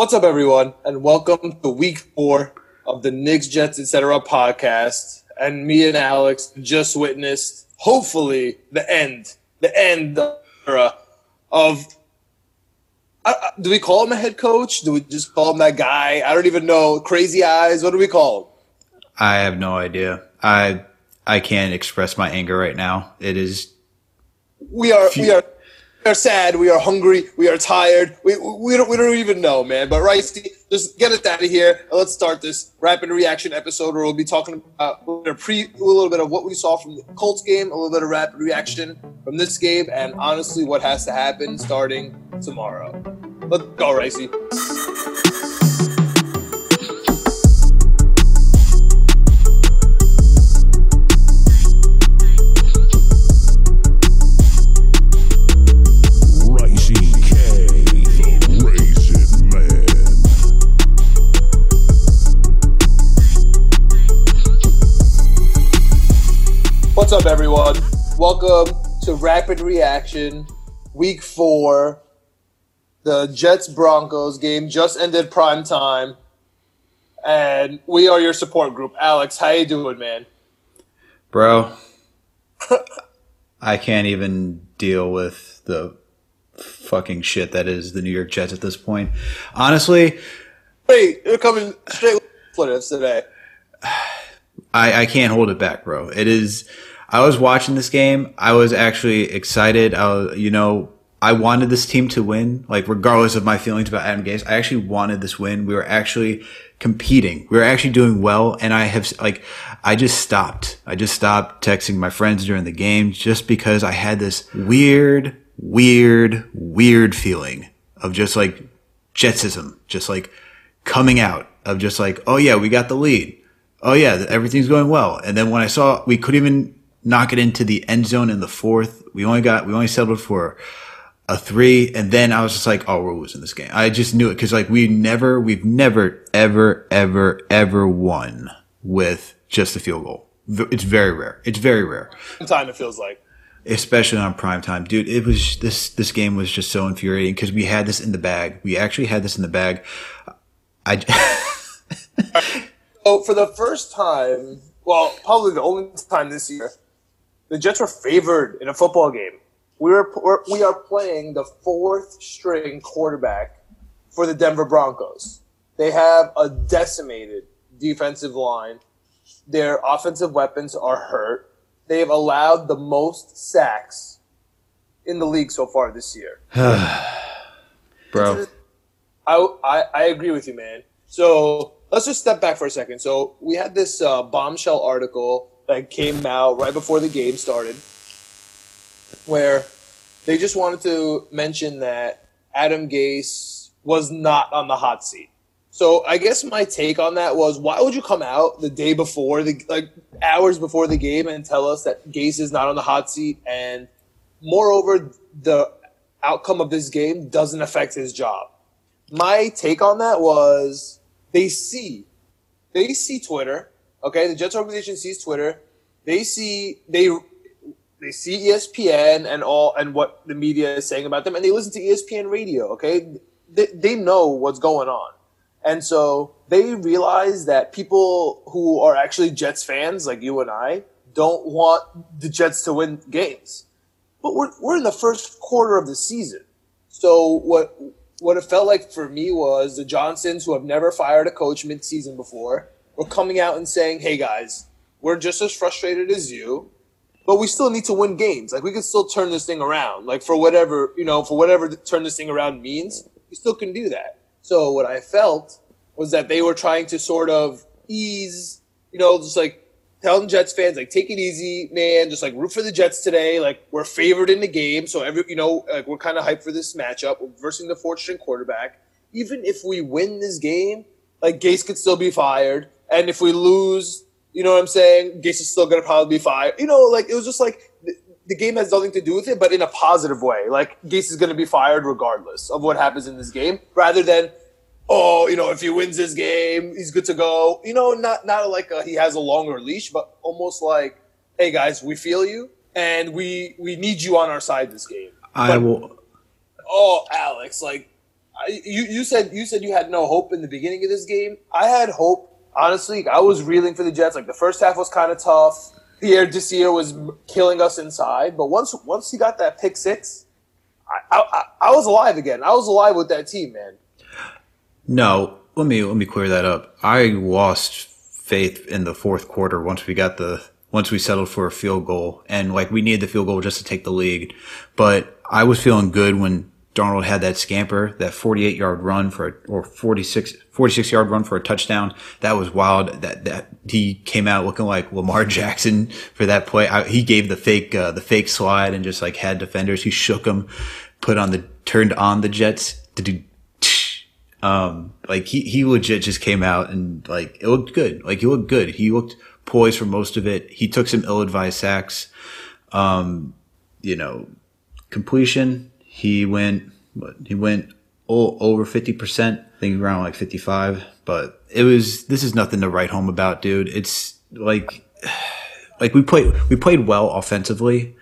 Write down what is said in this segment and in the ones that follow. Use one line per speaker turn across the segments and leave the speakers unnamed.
What's up, everyone, and welcome to week four of the Knicks, Jets, etc. podcast. And me and Alex just witnessed, hopefully, the end, the end era of. Uh, do we call him a head coach? Do we just call him that guy? I don't even know. Crazy eyes. What do we call him?
I have no idea. I I can't express my anger right now. It is.
We are. We are we are sad. We are hungry. We are tired. We, we don't we don't even know, man. But Ricey, just get it out of here and let's start this rapid reaction episode where we'll be talking about a pre a little bit of what we saw from the Colts game, a little bit of rapid reaction from this game, and honestly, what has to happen starting tomorrow. Let's go, Ricey. What's up, everyone? Welcome to Rapid Reaction, Week Four. The Jets Broncos game just ended prime time, and we are your support group. Alex, how you doing, man?
Bro, I can't even deal with the fucking shit that is the New York Jets at this point. Honestly,
wait, you're coming straight with us today.
I, I can't hold it back, bro. It is I was watching this game. I was actually excited. I was, you know, I wanted this team to win, like regardless of my feelings about Adam Gase. I actually wanted this win. We were actually competing. We were actually doing well. And I have like, I just stopped. I just stopped texting my friends during the game just because I had this weird, weird, weird feeling of just like Jetsism, just like coming out of just like, oh yeah, we got the lead. Oh yeah, everything's going well. And then when I saw we couldn't even knock it into the end zone in the fourth. We only got, we only settled for a three. And then I was just like, oh, we're losing this game. I just knew it. Cause like we never, we've never, ever, ever, ever won with just a field goal. It's very rare. It's very rare.
Time it feels like.
Especially on prime time, dude. It was this. This game was just so infuriating because we had this in the bag. We actually had this in the bag. I.
so for the first time, well, probably the only time this year, the Jets were favored in a football game. We were we are playing the fourth string quarterback for the Denver Broncos. They have a decimated defensive line. Their offensive weapons are hurt. They have allowed the most sacks in the league so far this year.
Bro.
I, I, I agree with you, man. So let's just step back for a second. So we had this uh, bombshell article that came out right before the game started, where they just wanted to mention that Adam Gase was not on the hot seat. So I guess my take on that was, why would you come out the day before the like hours before the game and tell us that Gase is not on the hot seat, and moreover, the outcome of this game doesn't affect his job. My take on that was they see they see Twitter Okay, the Jets organization sees Twitter. They see they they see ESPN and all and what the media is saying about them, and they listen to ESPN radio. Okay, they, they know what's going on, and so they realize that people who are actually Jets fans, like you and I, don't want the Jets to win games. But we're we're in the first quarter of the season, so what what it felt like for me was the Johnsons, who have never fired a coach mid-season before, we're coming out and saying, hey guys, we're just as frustrated as you, but we still need to win games. Like we can still turn this thing around. Like for whatever, you know, for whatever turn this thing around means, we still can do that. So what I felt was that they were trying to sort of ease, you know, just like telling Jets fans, like, take it easy, man. Just like root for the Jets today. Like we're favored in the game, so every you know, like we're kind of hyped for this matchup. We're the string quarterback. Even if we win this game, like Gase could still be fired. And if we lose, you know what I'm saying? Gase is still going to probably be fired. You know, like it was just like the, the, game has nothing to do with it, but in a positive way. Like Gase is going to be fired regardless of what happens in this game, rather than oh, you know, if he wins this game, he's good to go. You know, not not like a, he has a longer leash, but almost like, hey guys, we feel you and we we need you on our side this game.
I
but,
will.
Oh, Alex, like you you said you said you had no hope in the beginning of this game. I had hope. Honestly, I was reeling for the Jets. Like the first half was kind of tough. Pierre Desir was killing us inside, but once once he got that pick six, I, I, I was alive again. I was alive with that team, man.
No, let me let me clear that up. I lost faith in the fourth quarter once we got the once we settled for a field goal and like we needed the field goal just to take the lead. But I was feeling good when Darnold had that scamper, that 48 yard run for, a, or 46, 46 yard run for a touchdown. That was wild. That, that he came out looking like Lamar Jackson for that play. I, he gave the fake, uh, the fake slide and just like had defenders. He shook them, put on the, turned on the Jets to do, um, like he, he legit just came out and like it looked good. Like he looked good. He looked poised for most of it. He took some ill advised sacks. Um, you know, completion, he went, what, he went over 50%, I think around like 55, but it was, this is nothing to write home about, dude. It's like, like we played, we played well offensively.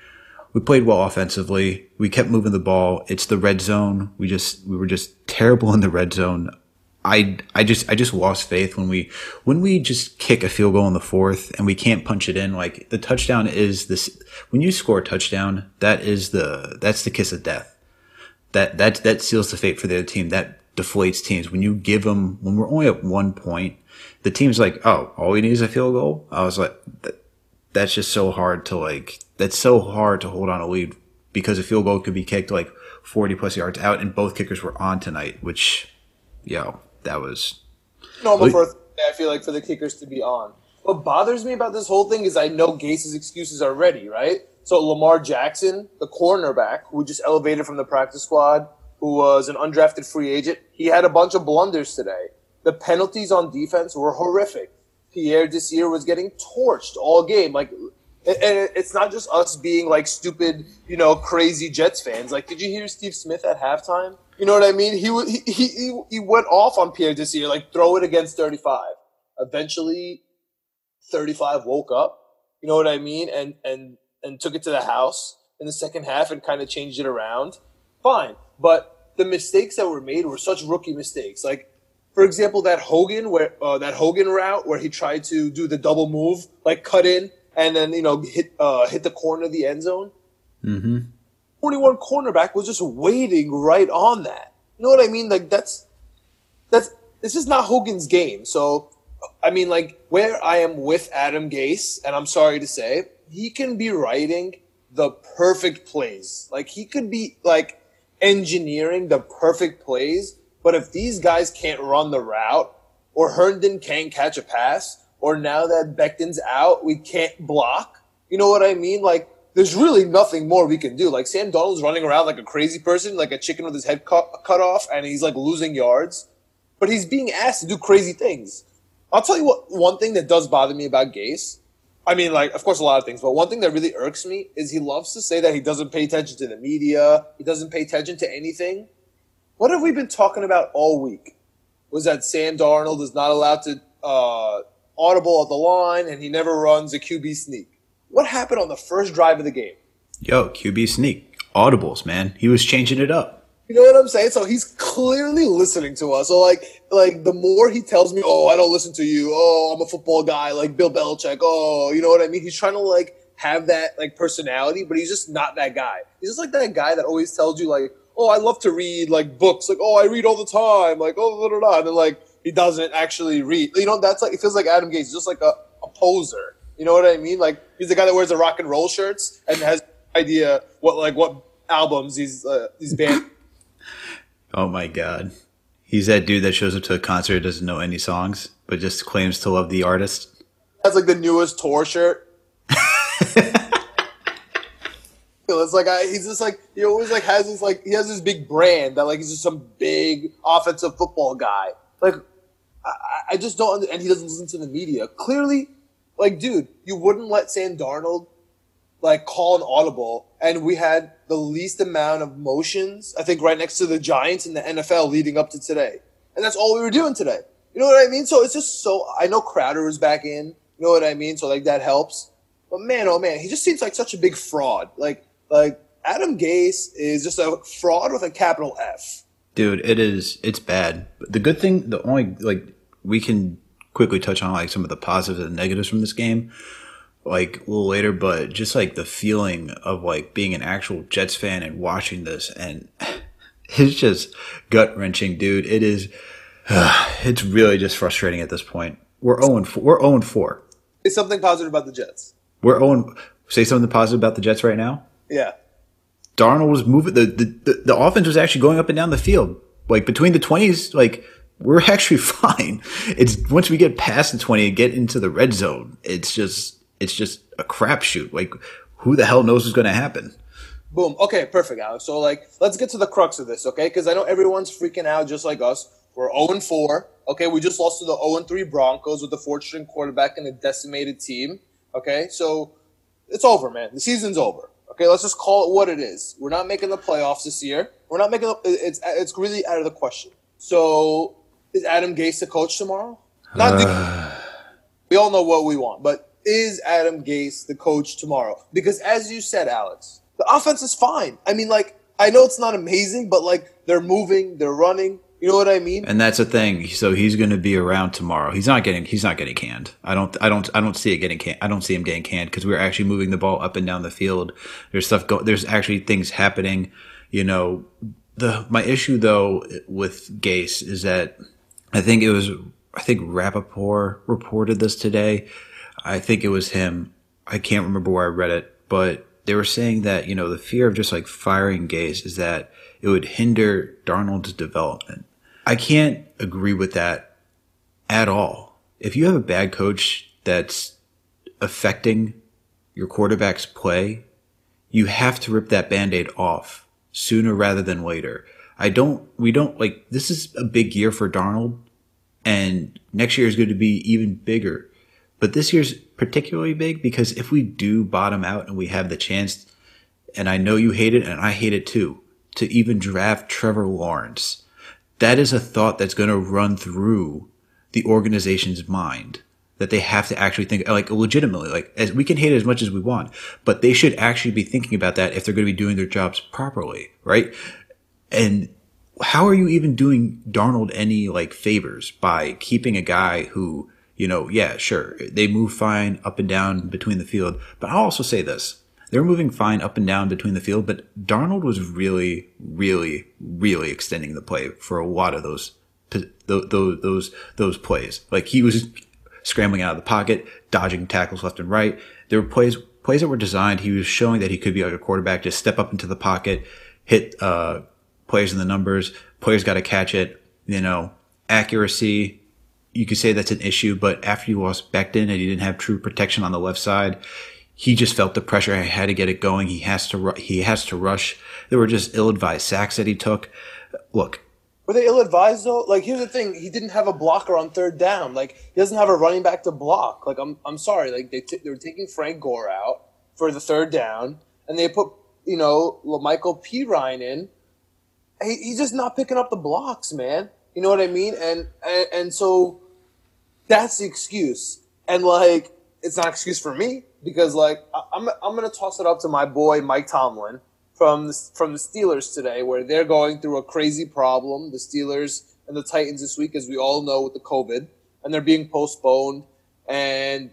We played well offensively. We kept moving the ball. It's the red zone. We just, we were just terrible in the red zone. I, I just, I just lost faith when we, when we just kick a field goal in the fourth and we can't punch it in. Like the touchdown is this, when you score a touchdown, that is the, that's the kiss of death that that that seals the fate for the other team. That deflates teams. When you give them, when we're only at one point, the team's like, oh, all we need is a field goal. I was like, that, that's just so hard to like. That's so hard to hold on a lead because a field goal could be kicked like 40 plus yards out, and both kickers were on tonight. Which, yo, that was
normal for I feel like for the kickers to be on. What bothers me about this whole thing is I know Gase's excuses are ready, right? So Lamar Jackson, the cornerback, who just elevated from the practice squad, who was an undrafted free agent, he had a bunch of blunders today. The penalties on defense were horrific. Pierre Desir was getting torched all game. Like, and it's not just us being like stupid, you know, crazy Jets fans. Like, did you hear Steve Smith at halftime? You know what I mean? He he he, he went off on Pierre Desir, like throw it against 35. Eventually, 35 woke up. You know what I mean? And and and took it to the house in the second half and kind of changed it around, fine. But the mistakes that were made were such rookie mistakes. Like, for example, that Hogan where uh, that Hogan route where he tried to do the double move, like cut in and then you know hit uh, hit the corner of the end zone.
Mm-hmm.
Forty-one cornerback was just waiting right on that. You know what I mean? Like that's that's this is not Hogan's game. So I mean, like where I am with Adam Gase, and I'm sorry to say, he can be writing the perfect plays. Like he could be like engineering the perfect plays, but if these guys can't run the route, or Herndon can't catch a pass, or now that Becton's out, we can't block. You know what I mean? Like there's really nothing more we can do. Like Sam Darnold's running around like a crazy person, like a chicken with his head cut, cut off, and he's like losing yards. But he's being asked to do crazy things. I'll tell you what. One thing that does bother me about Gase I mean, like, of course, a lot of things, but one thing that really irks me is he loves to say that he doesn't pay attention to the media, he doesn't pay attention to anything. What have we been talking about all week? Was that Sam Darnold is not allowed to uh, audible at the line and he never runs a QB sneak. What happened on the first drive of the game?
Yo, QB sneak. Audibles, man. He was changing it up.
You know what I'm saying? So he's clearly listening to us. So like, like the more he tells me, "Oh, I don't listen to you. Oh, I'm a football guy," like Bill Belichick. Oh, you know what I mean? He's trying to like have that like personality, but he's just not that guy. He's just like that guy that always tells you like, "Oh, I love to read like books. Like, oh, I read all the time. Like, oh, blah, blah, blah. and then like he doesn't actually read. You know, that's like it feels like Adam Gase, just like a, a poser. You know what I mean? Like he's the guy that wears the rock and roll shirts and has idea what like what albums these uh, these bands.
Oh my god. He's that dude that shows up to a concert doesn't know any songs, but just claims to love the artist.
That's like the newest tour shirt. it's like I, he's just like he always like has this like he has this big brand that like he's just some big offensive football guy. Like I, I just don't, and he doesn't listen to the media. Clearly, like dude, you wouldn't let Sam Darnold like call an audible, and we had the least amount of motions. I think right next to the Giants in the NFL leading up to today, and that's all we were doing today. You know what I mean? So it's just so I know Crowder was back in. You know what I mean? So like that helps. But man, oh man, he just seems like such a big fraud. Like like Adam Gase is just a fraud with a capital F.
Dude, it is. It's bad. The good thing, the only like we can quickly touch on like some of the positives and negatives from this game, like a little later. But just like the feeling of like being an actual Jets fan and watching this, and it's just gut wrenching, dude. It is. Uh, it's really just frustrating at this point. We're zero four. We're 0 4.
Say something positive about the Jets.
We're zero. Say something positive about the Jets right now.
Yeah.
Darnold was moving. The, the, the, the offense was actually going up and down the field. Like between the 20s, like we're actually fine. It's once we get past the 20 and get into the red zone, it's just, it's just a crapshoot. Like who the hell knows what's going to happen?
Boom. Okay, perfect, Alex. So like, let's get to the crux of this, okay? Because I know everyone's freaking out just like us. We're 0 4. Okay, we just lost to the 0 3 Broncos with a string quarterback and a decimated team. Okay, so it's over, man. The season's over. Okay, let's just call it what it is. We're not making the playoffs this year. We're not making it's it's really out of the question. So is Adam Gase the coach tomorrow? Not uh. the, we all know what we want, but is Adam Gase the coach tomorrow? Because as you said, Alex, the offense is fine. I mean, like I know it's not amazing, but like they're moving, they're running. You know what I mean?
And that's the thing. So he's going to be around tomorrow. He's not getting. He's not getting canned. I don't. I don't. I don't see it getting canned. I don't see him getting canned because we're actually moving the ball up and down the field. There's stuff. Go, there's actually things happening. You know, the my issue though with Gase is that I think it was. I think Rapoport reported this today. I think it was him. I can't remember where I read it, but they were saying that you know the fear of just like firing Gase is that it would hinder Darnold's development. I can't agree with that at all. If you have a bad coach that's affecting your quarterback's play, you have to rip that band-aid off sooner rather than later. I don't, we don't like, this is a big year for Darnold and next year is going to be even bigger. But this year's particularly big because if we do bottom out and we have the chance, and I know you hate it and I hate it too, to even draft Trevor Lawrence that is a thought that's going to run through the organization's mind that they have to actually think like legitimately like as we can hate it as much as we want but they should actually be thinking about that if they're going to be doing their jobs properly right? And how are you even doing darnold any like favors by keeping a guy who you know yeah sure they move fine up and down between the field but i'll also say this they were moving fine up and down between the field, but Darnold was really, really, really extending the play for a lot of those those those those plays. Like he was scrambling out of the pocket, dodging tackles left and right. There were plays plays that were designed. He was showing that he could be like a quarterback, just step up into the pocket, hit uh, players in the numbers. Players got to catch it. You know, accuracy. You could say that's an issue, but after you lost Becton and you didn't have true protection on the left side, he just felt the pressure. He had to get it going. He has to. He has to rush. There were just ill-advised sacks that he took. Look,
were they ill-advised though? Like, here's the thing: he didn't have a blocker on third down. Like, he doesn't have a running back to block. Like, I'm, I'm sorry. Like, they, t- they were taking Frank Gore out for the third down, and they put, you know, Lamical Perine in. He, he's just not picking up the blocks, man. You know what I mean? And, and and so that's the excuse. And like, it's not an excuse for me because like I'm I'm gonna toss it up to my boy Mike Tomlin from the, from the Steelers today, where they're going through a crazy problem. The Steelers and the Titans this week, as we all know, with the COVID, and they're being postponed, and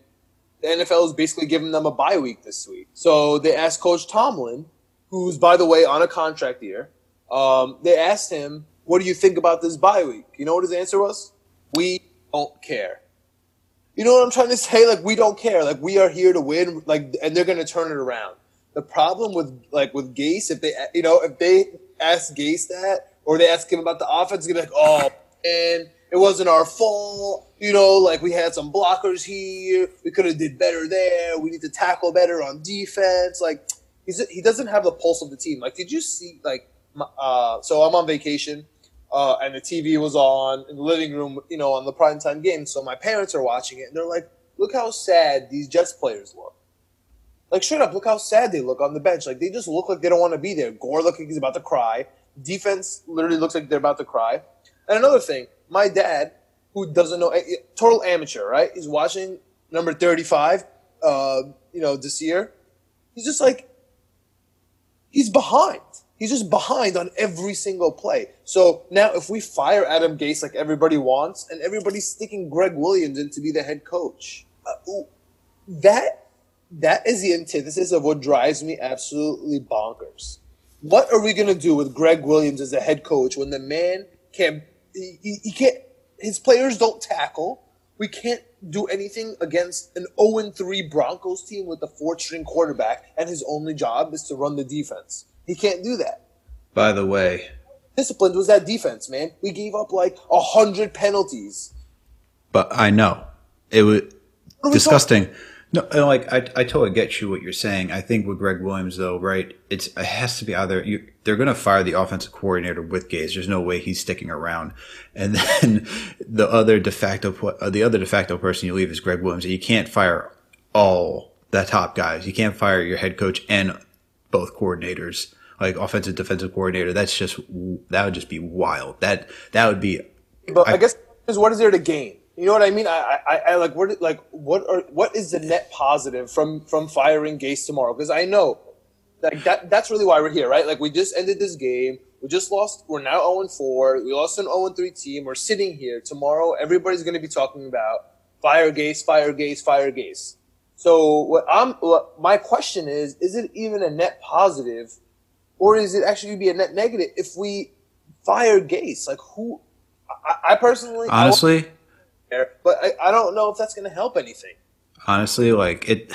the NFL is basically giving them a bye week this week. So they asked Coach Tomlin, who's by the way on a contract year, um, they asked him, "What do you think about this bye week?" You know what his answer was? We don't care. You know what I'm trying to say? Like we don't care. Like we are here to win. Like and they're gonna turn it around. The problem with like with Gase, if they you know if they ask Gase that or they ask him about the offense, gonna be like, oh man, it wasn't our fault. You know, like we had some blockers here. We could have did better there. We need to tackle better on defense. Like he's he doesn't have the pulse of the team. Like did you see like uh, so I'm on vacation uh, and the TV was on in the living room, you know, on the primetime game. So my parents are watching it, and they're like, "Look how sad these Jets players look." Like, shut up! Look how sad they look on the bench. Like, they just look like they don't want to be there. Gore looks like he's about to cry. Defense literally looks like they're about to cry. And another thing, my dad, who doesn't know, eh, total amateur, right? He's watching number thirty-five, uh, you know, this year. He's just like, he's behind. He's just behind on every single play. So now, if we fire Adam Gase like everybody wants, and everybody's sticking Gregg Williams in to be the head coach, uh, that that is the antithesis of what drives me absolutely bonkers. What are we gonna do with Gregg Williams as a head coach when the man can't? He, he can't. His players don't tackle. We can't do anything against an 0 3 Broncos team with a four string quarterback, and his only job is to run the defense. He can't do that.
By the way,
disciplined was that defense, man. We gave up like a hundred penalties.
But I know it was disgusting. No, like I, I totally get you what you're saying. I think with Gregg Williams though, right? It's it has to be either you, they're going to fire the offensive coordinator with Gase. There's no way he's sticking around. And then the other de facto uh, the other de facto person you leave is Gregg Williams. You can't fire all the top guys. You can't fire your head coach and both coordinators, like offensive defensive coordinator. That's just that would just be wild. That that would be.
But I, I guess what is there to gain? You know what I mean? I, I, I like what like what are what is the net positive from from firing Gase tomorrow? Because I know like that that's really why we're here, right? Like we just ended this game. We just lost. We're now 0 4. We lost an 0 3 team. We're sitting here tomorrow. Everybody's going to be talking about fire Gase, fire Gase, fire Gase. So what I'm what my question is: Is it even a net positive, or is it actually be a net negative if we fire Gase? Like who? I, I personally
honestly
there, but I, I don't know if that's going to help anything.
Honestly, like it,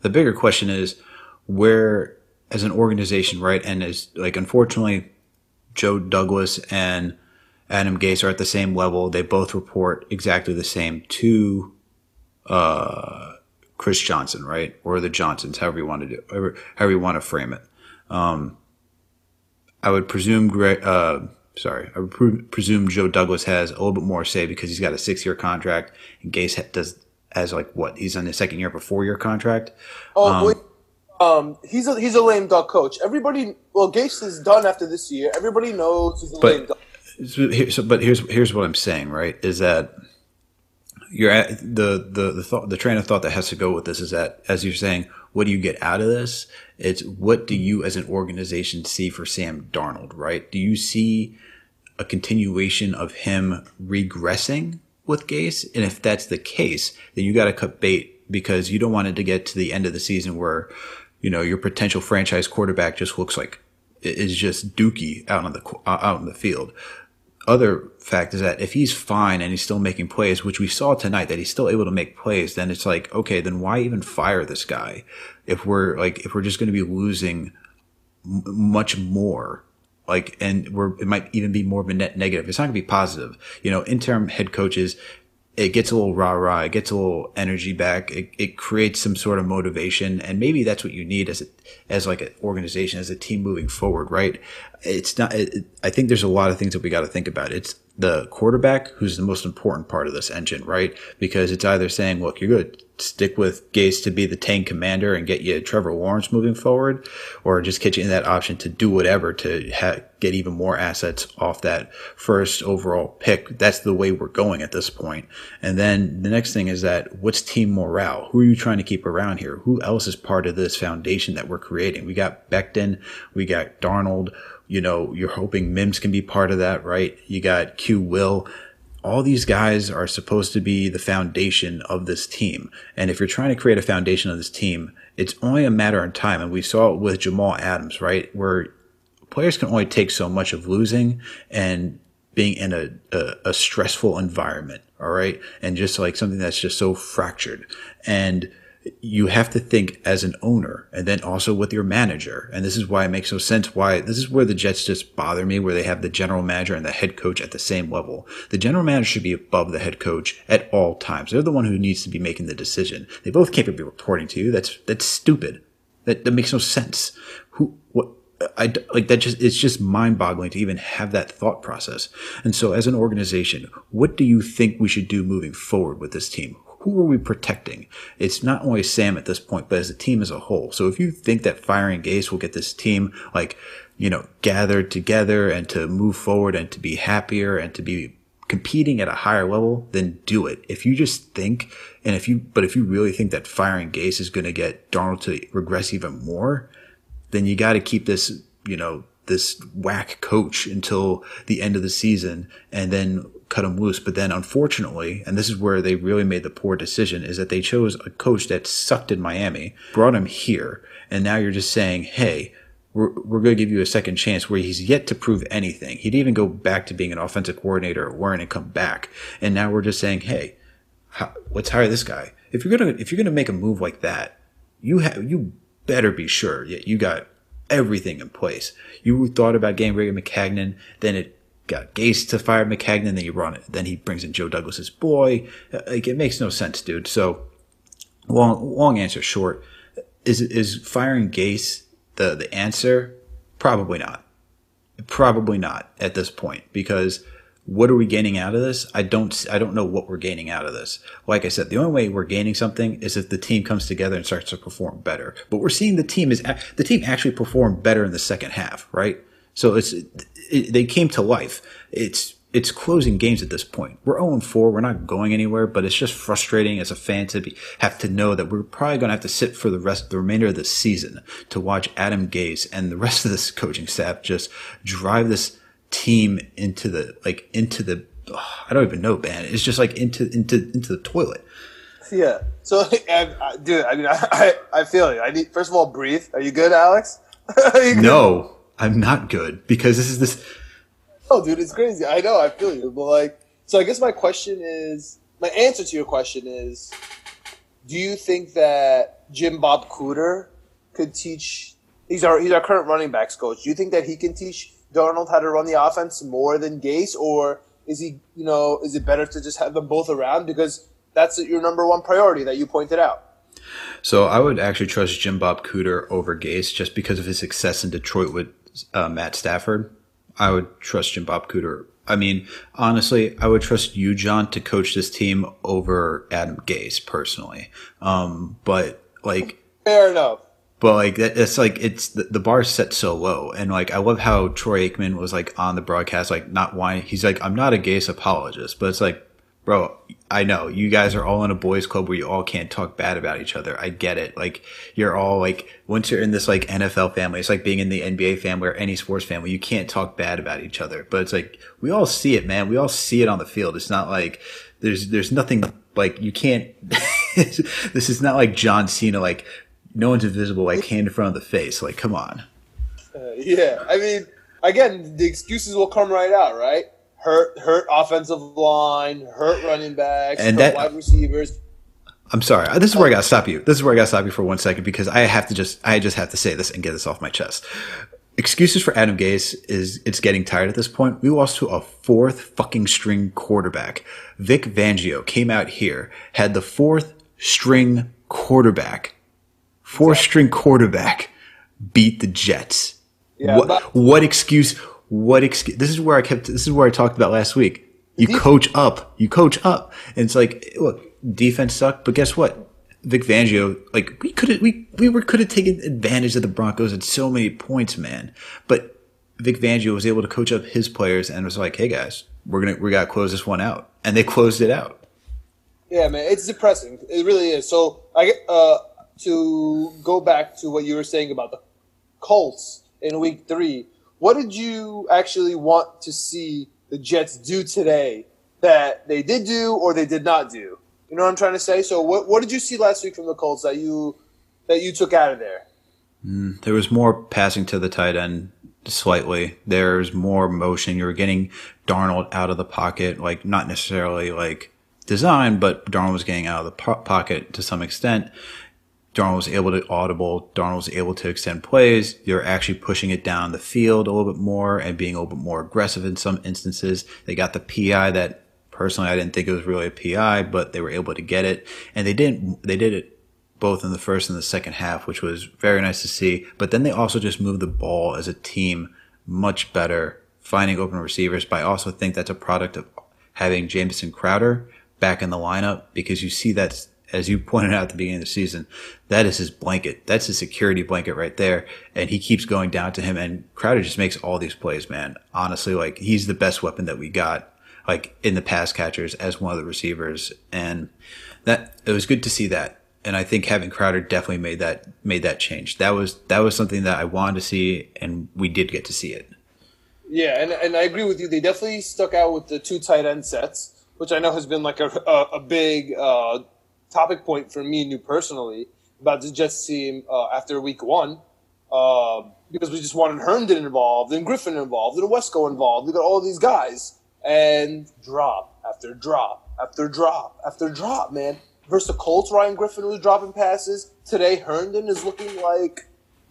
the bigger question is where, as an organization, right? And as like, unfortunately, Joe Douglas and Adam Gase are at the same level. They both report exactly the same to uh, Chris Johnson, right? Or the Johnsons, however you want to do, however, however you want to frame it. Um, I would presume Greg, uh, sorry, I pre- presume Joe Douglas has a little bit more say because he's got a six year contract and Gase does as like what he's on his second year of a four year contract.
Oh, um, wait. Um, he's a he's a lame duck coach. Everybody, well, Gase is done after this year. Everybody knows he's a but, lame duck.
So, so, but here's here's what I'm saying, right? Is that you're at the the the thought the train of thought that has to go with this is that as you're saying, what do you get out of this? It's what do you as an organization see for Sam Darnold, right? Do you see a continuation of him regressing with Gase? And if that's the case, then you got to cut bait because you don't want it to get to the end of the season where, you know, your potential franchise quarterback just looks like is just dookie out on the out in the field. Other fact is that if he's fine and he's still making plays, which we saw tonight that he's still able to make plays, then it's like, okay, then why even fire this guy if we're like if we're just going to be losing m- much more like, and we're, it might even be more of a net negative. It's not going to be positive. You know, interim head coaches, it gets a little rah rah, it gets a little energy back, it, it creates some sort of motivation, and maybe that's what you need as a, as like an organization, as a team moving forward, right? It's not. It, I think there's a lot of things that we got to think about. It's the quarterback who's the most important part of this engine, right? Because it's either saying, look, you're good stick with Gase to be the tank commander and get you Trevor Lawrence moving forward, or just get you in that option to do whatever to ha- get even more assets off that first overall pick. That's the way we're going at this point. And then the next thing is that what's team morale? Who are you trying to keep around here? Who else is part of this foundation that we're creating? We got Becton, we got Darnold. You know, you're hoping Mims can be part of that, right? You got Q Will all these guys are supposed to be the foundation of this team. And if you're trying to create a foundation of this team, it's only a matter of time. And we saw it with Jamal Adams, right? Where players can only take so much of losing and being in a, a, a stressful environment. All right. And just like something that's just so fractured. And you have to think as an owner and then also with your manager. And this is why it makes no sense why this is where the Jets just bother me, where they have the general manager and the head coach at the same level. The general manager should be above the head coach at all times. They're the one who needs to be making the decision. They both can't be reporting to you. That's, that's stupid. That, that makes no sense. Who, what, I like that just it's just mind boggling to even have that thought process. And so as an organization, what do you think we should do moving forward with this team? Who are we protecting? It's not only Sam at this point, but as a team as a whole. So if you think that firing Gase will get this team like, you know, gathered together and to move forward and to be happier and to be competing at a higher level, then do it. If you just think, and if you, but if you really think that firing Gase is going to get Darnold to regress even more, then you got to keep this you know, this whack coach until the end of the season and then cut him loose. But then unfortunately, and this is where they really made the poor decision, is that they chose a coach that sucked in Miami, brought him here, and now you're just saying, hey, we're, we're going to give you a second chance where he's yet to prove anything. He'd even go back to being an offensive coordinator at Warren and come back. And now we're just saying, hey, how, let's hire this guy. If you're gonna if you're gonna make a move like that, you have you better be sure that you got everything in place. You thought about getting rid of Maccagnan, then it got Gase to fire Maccagnan, then run it. Then he brings in Joe Douglas's boy. Like it makes no sense, dude. So long long answer short is is firing Gase the the answer? Probably not. Probably not at this point because what are we gaining out of this? I don't I don't know what we're gaining out of this. Like I said, the only way we're gaining something is if the team comes together and starts to perform better. But we're seeing the team is the team actually perform better in the second half, right? So it's it, they came to life. It's it's closing games at this point. We're 0 4. We're not going anywhere, but it's just frustrating as a fan to be, have to know that we're probably going to have to sit for the rest, the remainder of the season to watch Adam Gase and the rest of this coaching staff just drive this team into the, like, into the, oh, I don't even know, man. It's just like into, into, into the toilet.
Yeah. So, I, uh, dude, I mean, I, I feel you. I need, first of all, breathe. Are you good, Alex?
you good? No, I'm not good because this is this,
Oh, dude, it's crazy. I know. I feel you. But like, so I guess my question is, my answer to your question is, do you think that Jim Bob Cooter could teach? He's our he's our current running backs coach. Do you think that he can teach Darnold how to run the offense more than Gase, or is he, you know, is it better to just have them both around because that's your number one priority that you pointed out?
So I would actually trust Jim Bob Cooter over Gase just because of his success in Detroit with uh, Matt Stafford. I would trust Jim Bob Cooter. I mean, honestly, I would trust you, John, to coach this team over Adam Gase personally. Um, but like,
fair enough.
But like, it's like it's the, the bar set so low, and like, I love how Troy Aikman was like on the broadcast, like not why He's like, I'm not a Gase apologist, but it's like, bro, I know you guys are all in a boys club where you all can't talk bad about each other. I get it. Like you're all like, once you're in this like NFL family, it's like being in the NBA family or any sports family. You can't talk bad about each other, but it's like, we all see it, man. We all see it on the field. It's not like there's, there's nothing like you can't, this is not like John Cena, like no one's invisible, like hand in front of the face. Like, come on.
Uh, yeah. I mean, again, the excuses will come right out, right? Hurt hurt offensive line, hurt running backs, and that, wide receivers.
I'm sorry. This is where I got to stop you. This is where I got to stop you for one second because I have to just I just have to say this and get this off my chest. Excuses for Adam Gase is it's getting tired at this point. We lost to a fourth fucking string quarterback. Vic Fangio came out here, had the fourth string quarterback, four exactly. string quarterback beat the Jets. Yeah, what, but- what excuse? What excuse? This is where I kept. This is where I talked about last week. You coach up. You coach up, and it's like, look, defense sucked, but guess what? Vic Fangio, like we could have, we we were could have taken advantage of the Broncos at so many points, man. But Vic Fangio was able to coach up his players and was like, hey guys, we're gonna we gotta close this one out, and they closed it out.
Yeah, man, it's depressing. It really is. So I uh to go back to what you were saying about the Colts in Week Three what did you actually want to see the Jets do today that they did do or they did not do? You know what I'm trying to say? So what what did you see last week from the Colts that you that you took out of there?
Mm, there was more passing to the tight end slightly. There's more motion. You were getting Darnold out of the pocket, like not necessarily like design, but Darnold was getting out of the po- pocket to some extent. Darnold was able to audible. Darnold was able to extend plays. They're actually pushing it down the field a little bit more and being a little bit more aggressive in some instances. They got the PI that personally I didn't think it was really a PI, but they were able to get it. And they didn't, they did it both in the first and the second half, which was very nice to see. But then they also just moved the ball as a team much better, finding open receivers. But I also think that's a product of having Jamison Crowder back in the lineup because you see that as you pointed out at the beginning of the season, that is his blanket. That's his security blanket right there. And he keeps going down to him. And Crowder just makes all these plays, man. Honestly, like he's the best weapon that we got, like in the pass catchers as one of the receivers. And that it was good to see that. and I think having Crowder definitely made that made that change. That was that was something that I wanted to see, and we did get to see it.
Yeah, and, and I agree with you. They definitely stuck out with the two tight end sets, which I know has been like a, a, a big uh, topic point for me and you personally about the Jets team uh, after week one. Uh, because we just wanted Herndon involved and Griffin involved and Wesco involved. We got all these guys. And drop after drop after drop after drop, man. Versus the Colts, Ryan Griffin was dropping passes. Today, Herndon is looking like,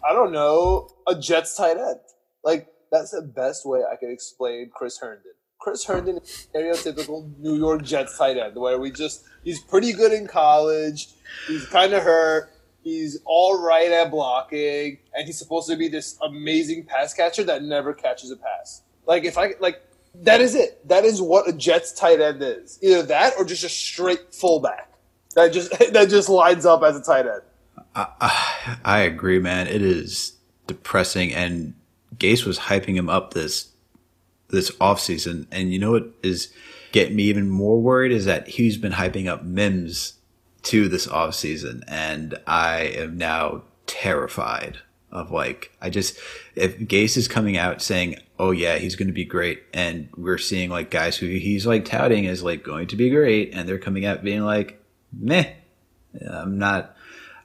I don't know, a Jets tight end. Like, that's the best way I could explain Chris Herndon. Chris Herndon stereotypical New York Jets tight end, where we just, he's pretty good in college. He's kind of hurt. He's all right at blocking, and he's supposed to be this amazing pass catcher that never catches a pass. Like, if I, like, that is it. That is what a Jets tight end is. Either that or just a straight fullback that just that just lines up as a tight end.
I, I agree, man. It is depressing, and Gase was hyping him up this this offseason. And you know what is getting me even more worried is that he's been hyping up Mims to this offseason, and I am now terrified of like I just if Gase is coming out saying, "Oh yeah, he's going to be great," and we're seeing like guys who he's like touting as like going to be great, and they're coming out being like, "Meh," I'm not.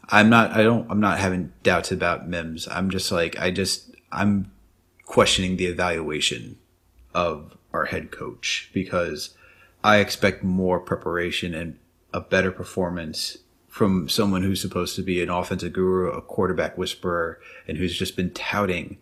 I'm not. I don't. I'm not having doubts about Mims. I'm just like I just I'm questioning the evaluation of our head coach because I expect more preparation and a better performance from someone who's supposed to be an offensive guru, a quarterback whisperer, and who's just been touting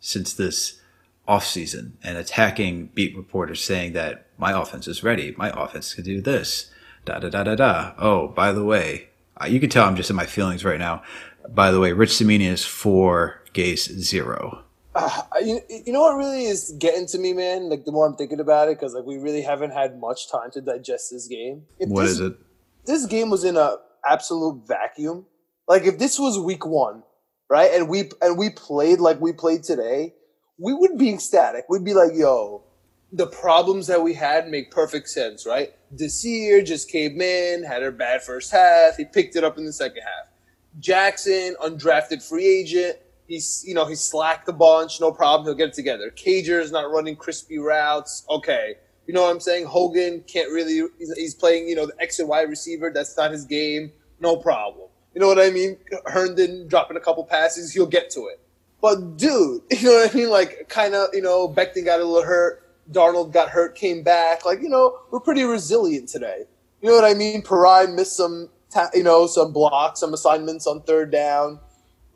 since this offseason and attacking beat reporters saying that my offense is ready. My offense can do this. Da da da da da. Oh, by the way, you can tell I'm just in my feelings right now. By the way, Rich Cimini is four, Gase zero.
Uh, you, you know what really is getting to me, man? Like the more I'm thinking about it, because like we really haven't had much time to digest this game.
If what
this,
is it?
This game was in a absolute vacuum. Like if this was week one, right, and we and we played like we played today, we would be ecstatic. We'd be like, "Yo, the problems that we had make perfect sense, right?" Desir just came in, had a bad first half. He picked it up in the second half. Jackson, undrafted free agent. He's you know he slacked a bunch, no problem. He'll get it together. Cager's not running crispy routes. Okay, you know what I'm saying? Hogan can't really. He's, he's, playing, you know, the X and Y receiver. That's not his game. No problem. You know what I mean? Herndon dropping a couple passes, he'll get to it. But dude, you know what I mean? Like, kind of, you know, Becton got a little hurt. Darnold got hurt, came back. Like, you know, we're pretty resilient today. You know what I mean? Perine missed some, ta- you know, some blocks, some assignments on third down.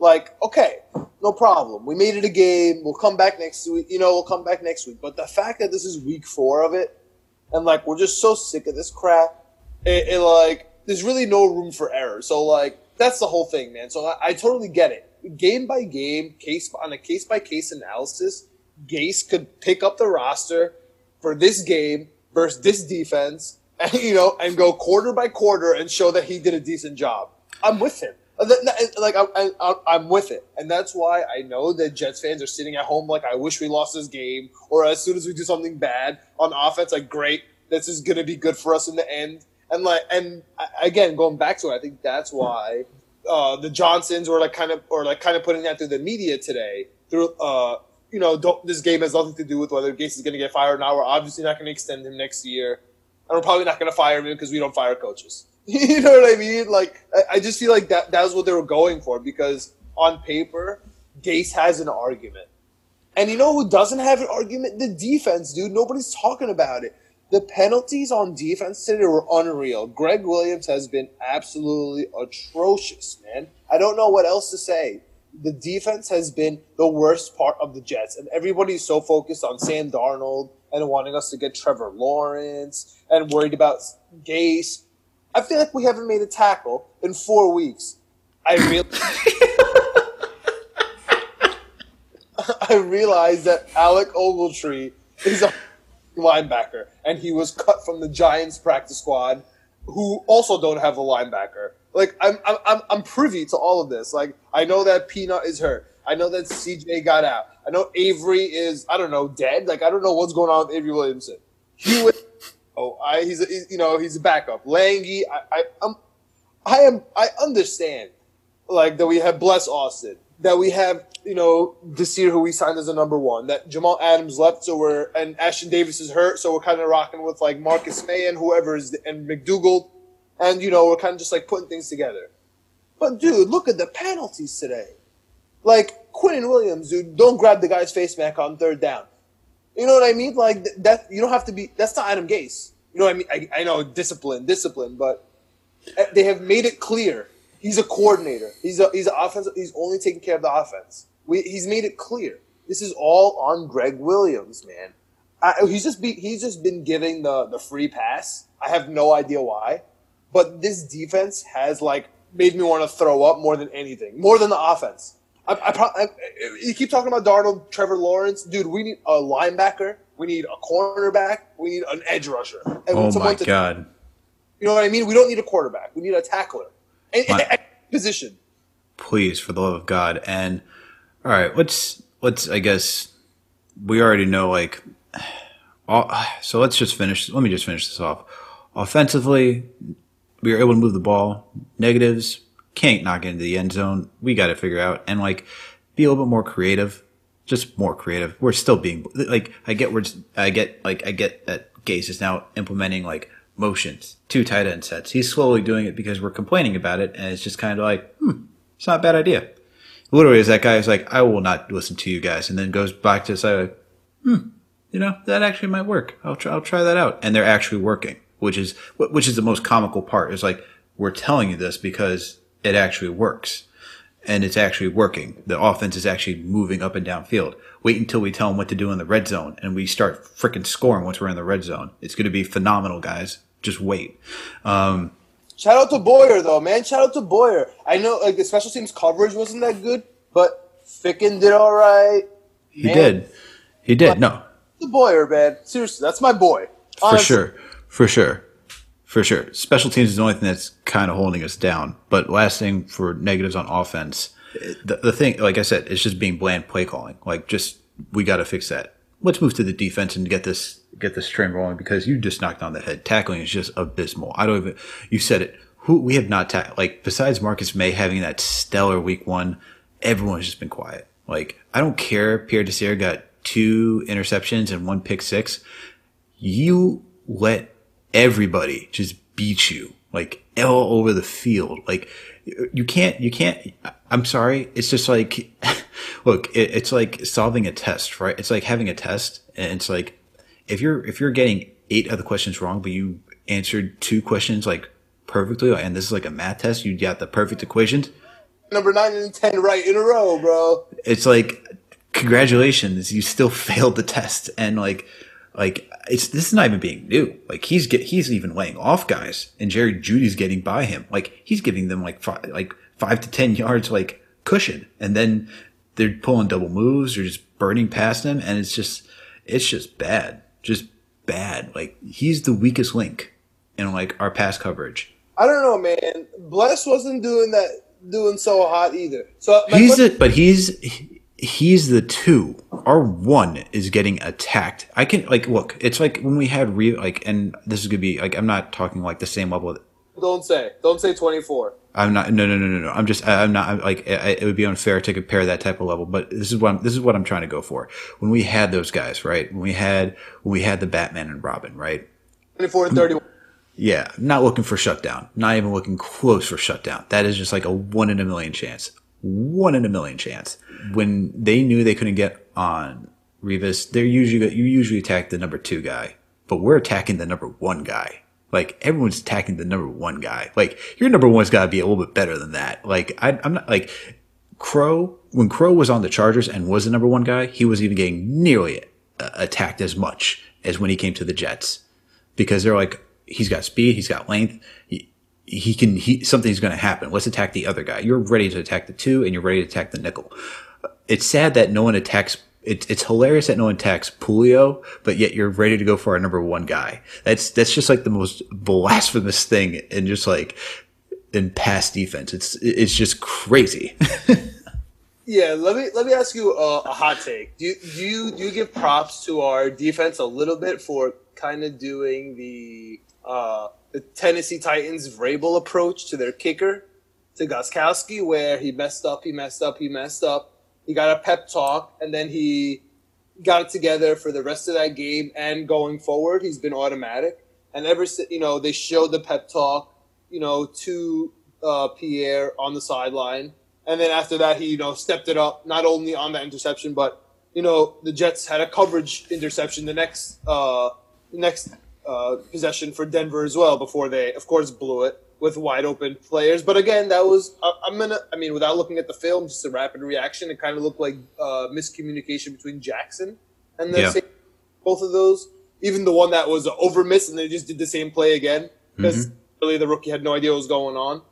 Like, okay, no problem. We made it a game. We'll come back next week. You know, we'll come back next week. But the fact that this is week four of it, and like we're just so sick of this crap, it, it like there's really no room for error. So like that's the whole thing, man. So I, I totally get it. Game by game, case on a case by case analysis, Gase could pick up the roster for this game versus this defense, and, you know, and go quarter by quarter and show that he did a decent job. I'm with him. Uh, like I, I, am with it, and that's why I know that Jets fans are sitting at home like, I wish we lost this game, or as soon as we do something bad on offense, like, great, this is gonna be good for us in the end. And like, and again, going back to it, I think that's why uh, the Johnsons were like kind of, or like kind of putting that through the media today. Through, uh, you know, this game has nothing to do with whether Gase is going to get fired. Now we're obviously not going to extend him next year, and we're probably not going to fire him because we don't fire coaches. you know what I mean? Like, I, I just feel like that that was what they were going for because on paper, Gase has an argument. And you know who doesn't have an argument? The defense, dude. Nobody's talking about it. The penalties on defense today were unreal. Gregg Williams has been absolutely atrocious, man. I don't know what else to say. The defense has been the worst part of the Jets, and everybody's so focused on Sam Darnold and wanting us to get Trevor Lawrence and worried about Gase I feel like we haven't made a tackle in four weeks. I really, I realized that Alec Ogletree is a linebacker, and he was cut from the Giants practice squad, who also don't have a linebacker. Like I'm, I'm, I'm privy to all of this. Like I know that Peanut is hurt. I know that CJ got out. I know Avery is, I don't know, dead. Like I don't know what's going on with Avery Williamson. Hewitt Oh, I, he's, a, he's, you know he's a backup. Langi, I, I, I'm I am I understand like that we have Bless Austin, that we have you know Desir who we signed as a number one, that Jamal Adams left, so we're and Ashtyn Davis is hurt, so we're kind of rocking with like Marcus Maye and whoever is and McDougald, and you know we're kind of just like putting things together. But dude, look at the penalties today. Like Quinnen Williams, dude, don't grab the guy's face back on third down. You know what I mean? Like that, you don't have to be. That's not Adam Gase. You know what I mean? I, I know discipline, discipline, but eh, they have made it clear he's a coordinator. He's a he's an offensive. He's only taking care of the offense. We, he's made it clear. This is all on Gregg Williams, man. I, he's just be, he's just been giving the the free pass. I have no idea why, but this defense has like made me want to throw up more than anything, more than the offense. I, I, I, you keep talking about Darnold, Trevor Lawrence, dude. We need a linebacker. We need a cornerback. We need an edge rusher. And
oh my
to,
god!
You know what I mean? We don't need a quarterback. We need a tackler. And, my, position.
Please, for the love of God. And all right, let's let's. I guess we already know. Like, all, so let's just finish. Let me just finish this off. Offensively, we were able to move the ball. Negatives can't knock into the end zone. We got to figure out and like be a little bit more creative. Just more creative. We're still being like I get we're I get like I get that Gase is now implementing like motions, two tight end sets. He's slowly doing it because we're complaining about it, and it's just kind of like, hmm, it's not a bad idea. Literally, is that guy is like, I will not listen to you guys, and then goes back to say, like, hmm, you know, that actually might work. I'll try, I'll try that out, and they're actually working, which is which is the most comical part. Is like we're telling you this because it actually works. And it's actually working. The offense is actually moving up and down field. Wait until we tell them what to do in the red zone and we start freaking scoring once we're in the red zone. It's going to be phenomenal, guys. Just wait. Um,
Shout out to Boyer though, man. Shout out to Boyer. I know like the special teams coverage wasn't that good, but Ficken did all right.
He man. did. He did. no.
The Boyer, man. Seriously, that's my boy.
Honestly. For sure. For sure. For sure. Special teams is the only thing that's kind of holding us down. But last thing for negatives on offense, the, the thing, like I said, it's just being bland play calling. Like, just, we got to fix that. Let's move to the defense and get this, get this train rolling because you just knocked on the head. Tackling is just abysmal. I don't even, you said it. Who, we have not, ta- like, besides Marcus Maye having that stellar week one, everyone's just been quiet. Like, I don't care. Pierre Desir got two interceptions and one pick six. You let everybody just beat you like all over the field. Like you can't, you can't, I'm sorry. It's just like, look, it, it's like solving a test, right? It's like having a test and it's like, if you're, if you're getting eight of the questions wrong, but you answered two questions like perfectly, and this is like a math test, you got the perfect equations.
Number nine and 10 right in a row, bro.
It's like, congratulations, you still failed the test. And like, like it's this is not even being new. Like he's get he's even laying off guys, and Jerry Jeudy's getting by him. Like he's giving them like five, like five to ten yards like cushion, and then they're pulling double moves or just burning past him, and it's just it's just bad, just bad. Like he's the weakest link in like our pass coverage.
I don't know, man. Bless wasn't doing that, doing so hot either. So
he's question- but he's he's the two. Our one is getting attacked. I can like look. It's like when we had re like, and this is gonna be like I'm not talking like the same level.
Don't say. Don't say 24.
I'm not. No, no, no, no, no. I'm just. I'm not. I'm like. It would be unfair to compare that type of level. But this is what. I'm, this is what I'm trying to go for. When we had those guys, right? When we had. When we had the Batman and Robin, right?
24 and 31.
Yeah, not looking for shutdown. Not even looking close for shutdown. That is just like a one in a million chance one in a million chance. When they knew they couldn't get on Revis, they're usually you usually attack the number two guy, but we're attacking the number one guy. Like everyone's attacking the number one guy. Like your number one's got to be a little bit better than that. Like I, I'm not like Crow. When Crow was on the Chargers and was the number one guy, he was even getting nearly uh, attacked as much as when he came to the Jets because they're like he's got speed, he's got length. He, he can he something's going to happen. Let's attack the other guy. You're ready to attack the two, and you're ready to attack the nickel. It's sad that no one attacks. It's it's hilarious that no one attacks Julio, but yet you're ready to go for our number one guy. That's that's just like the most blasphemous thing, and just like in pass defense, it's it's just crazy.
yeah, let me let me ask you a, a hot take. Do you, do you do you give props to our defense a little bit for kind of doing the uh, the Tennessee Titans Vrabel approach to their kicker, to Gostkowski, where he messed up, he messed up, he messed up. He got a pep talk, and then he got it together for the rest of that game and going forward. He's been automatic. And ever since, you know, they showed the pep talk, you know, to uh, Pierre on the sideline. And then after that, he, you know, stepped it up, not only on that interception, but, you know, the Jets had a coverage interception the next, uh, next uh, possession for Denver as well before they, of course, blew it with wide open players. But again, that was I'm gonna. I mean, without looking at the film, just a rapid reaction. It kind of looked like uh, miscommunication between Jackson and the
Yeah.
same, both of those. Even the one that was an over miss, and they just did the same play again because really the rookie had no idea what was going on.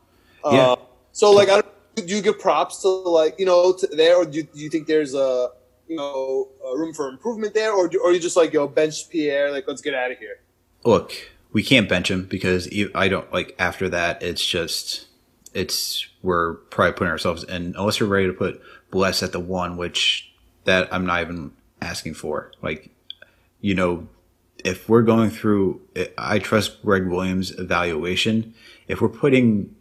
Yeah.
Uh, so like, I don't, do you give props to like you know to there, or do you, do you think there's a you know a room for improvement there, or do, or you just like yo bench Pierre, like let's get out of here.
Look, we can't bench him because I don't like after that. It's just it's we're probably putting ourselves in unless we're ready to put Bless at the one, which that I'm not even asking for. Like, you know, if we're going through, I trust Gregg Williams' evaluation. If we're putting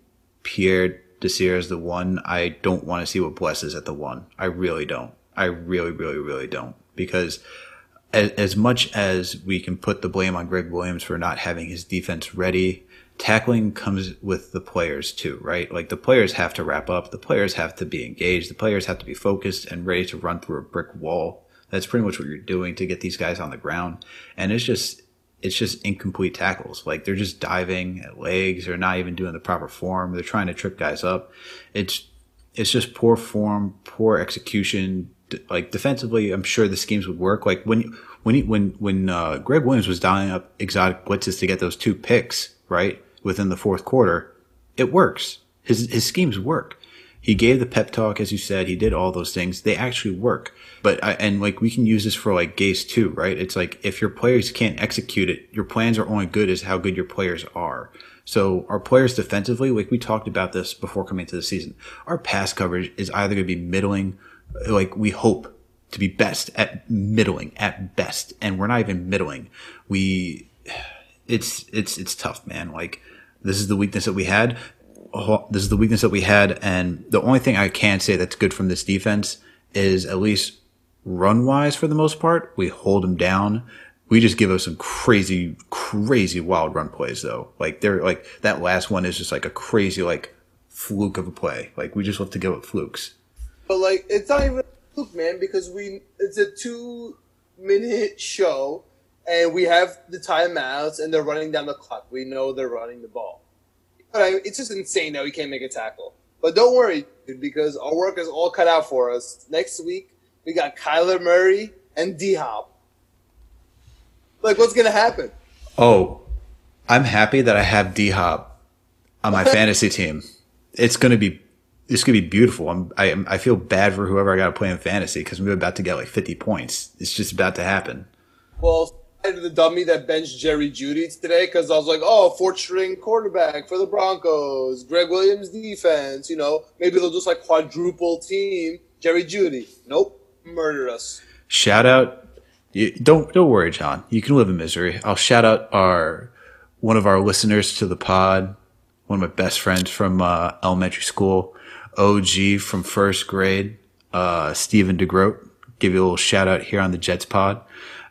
Pierre Desir as the one, I don't want to see what Bless is at the one. I really don't. I really, really, really don't because as, as much as we can put the blame on Gregg Williams for not having his defense ready, tackling comes with the players too, right? Like the players have to wrap up, the players have to be engaged, the players have to be focused and ready to run through a brick wall. That's pretty much what you're doing to get these guys on the ground. And it's just, it's just incomplete tackles. Like they're just diving at legs. They're not even doing the proper form. They're trying to trip guys up. It's, it's just poor form, poor execution. Like defensively, I'm sure the schemes would work. Like when when he, when when uh, Gregg Williams was dialing up exotic blitzes to get those two picks right within the fourth quarter, it works. His his schemes work. He gave the pep talk, as you said. He did all those things. They actually work. But I, and like we can use this for like Gase too, right? It's like if your players can't execute it, your plans are only good as how good your players are. So our players defensively, like we talked about this before coming to the season, our pass coverage is either going to be middling, like we hope to be best at middling at best, and we're not even middling. We, it's it's it's tough, man. Like this is the weakness that we had. Oh, This is the weakness that we had, and the only thing I can say that's good from this defense is at least run wise for the most part, we hold them down. We just give us some crazy, crazy wild run plays though. Like they're like that last one is just like a crazy like fluke of a play. Like we just love to give up flukes.
But like, it's not even a fluke, man, because we it's a two minute show, and we have the timeouts, and they're running down the clock. We know they're running the ball. But I, it's just insane that we can't make a tackle. But don't worry, dude, because our work is all cut out for us. Next week we got Kyler Murray and D Hop. Like, what's gonna happen?
Oh, I'm happy that I have D Hop on my fantasy team. It's gonna be it's gonna be beautiful. I'm I I feel bad for whoever I got to play in fantasy because we're about to get like 50 points. It's just about to happen.
Well, I the dummy that benched Jerry Jeudy today because I was like, oh, fourth string quarterback for the Broncos, Gregg Williams defense. You know, maybe they'll just like quadruple team Jerry Jeudy. Nope, murder us.
Shout out. You, don't don't worry, John. You can live in misery. I'll shout out our one of our listeners to the pod, one of my best friends from uh, elementary school, OG from first grade, uh, Stephen DeGroat. Give you a little shout out here on the Jets pod.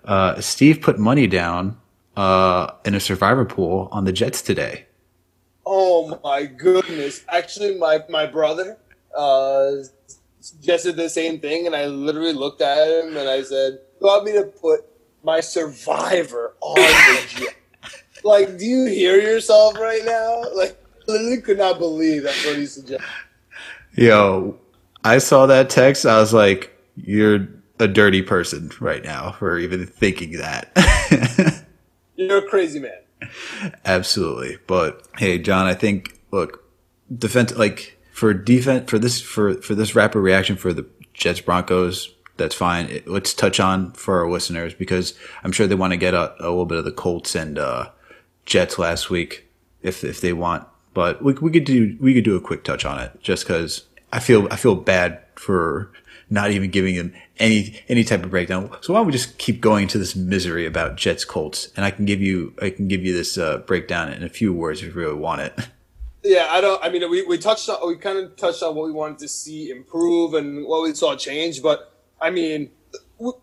Uh, Steve put money down uh, in a survivor pool on the Jets today.
Oh my goodness! Actually, my my brother uh, suggested the same thing, and I literally looked at him and I said, "You want me to put my survivor on the jet?" like, do you hear yourself right now? Like, literally could not believe that's what he suggested.
Yo, I saw that text. I was like, "You're a dirty person right now for even thinking that."
You're a crazy man.
Absolutely. But hey, John, I think look, defense like for defense for this for for this rapid reaction for the Jets Broncos, that's fine. It- let's touch on for our listeners because I'm sure they want to get a, a little bit of the Colts and uh, Jets last week if if they want. But we we could do we could do a quick touch on it just because I feel I feel bad for not even giving him any any type of breakdown. So why don't we just keep going into this misery about Jets Colts, and I can give you I can give you this uh, breakdown in a few words if you really want it.
Yeah, I don't. I mean, we, we touched on we kind of touched on what we wanted to see improve and what we saw change, but I mean,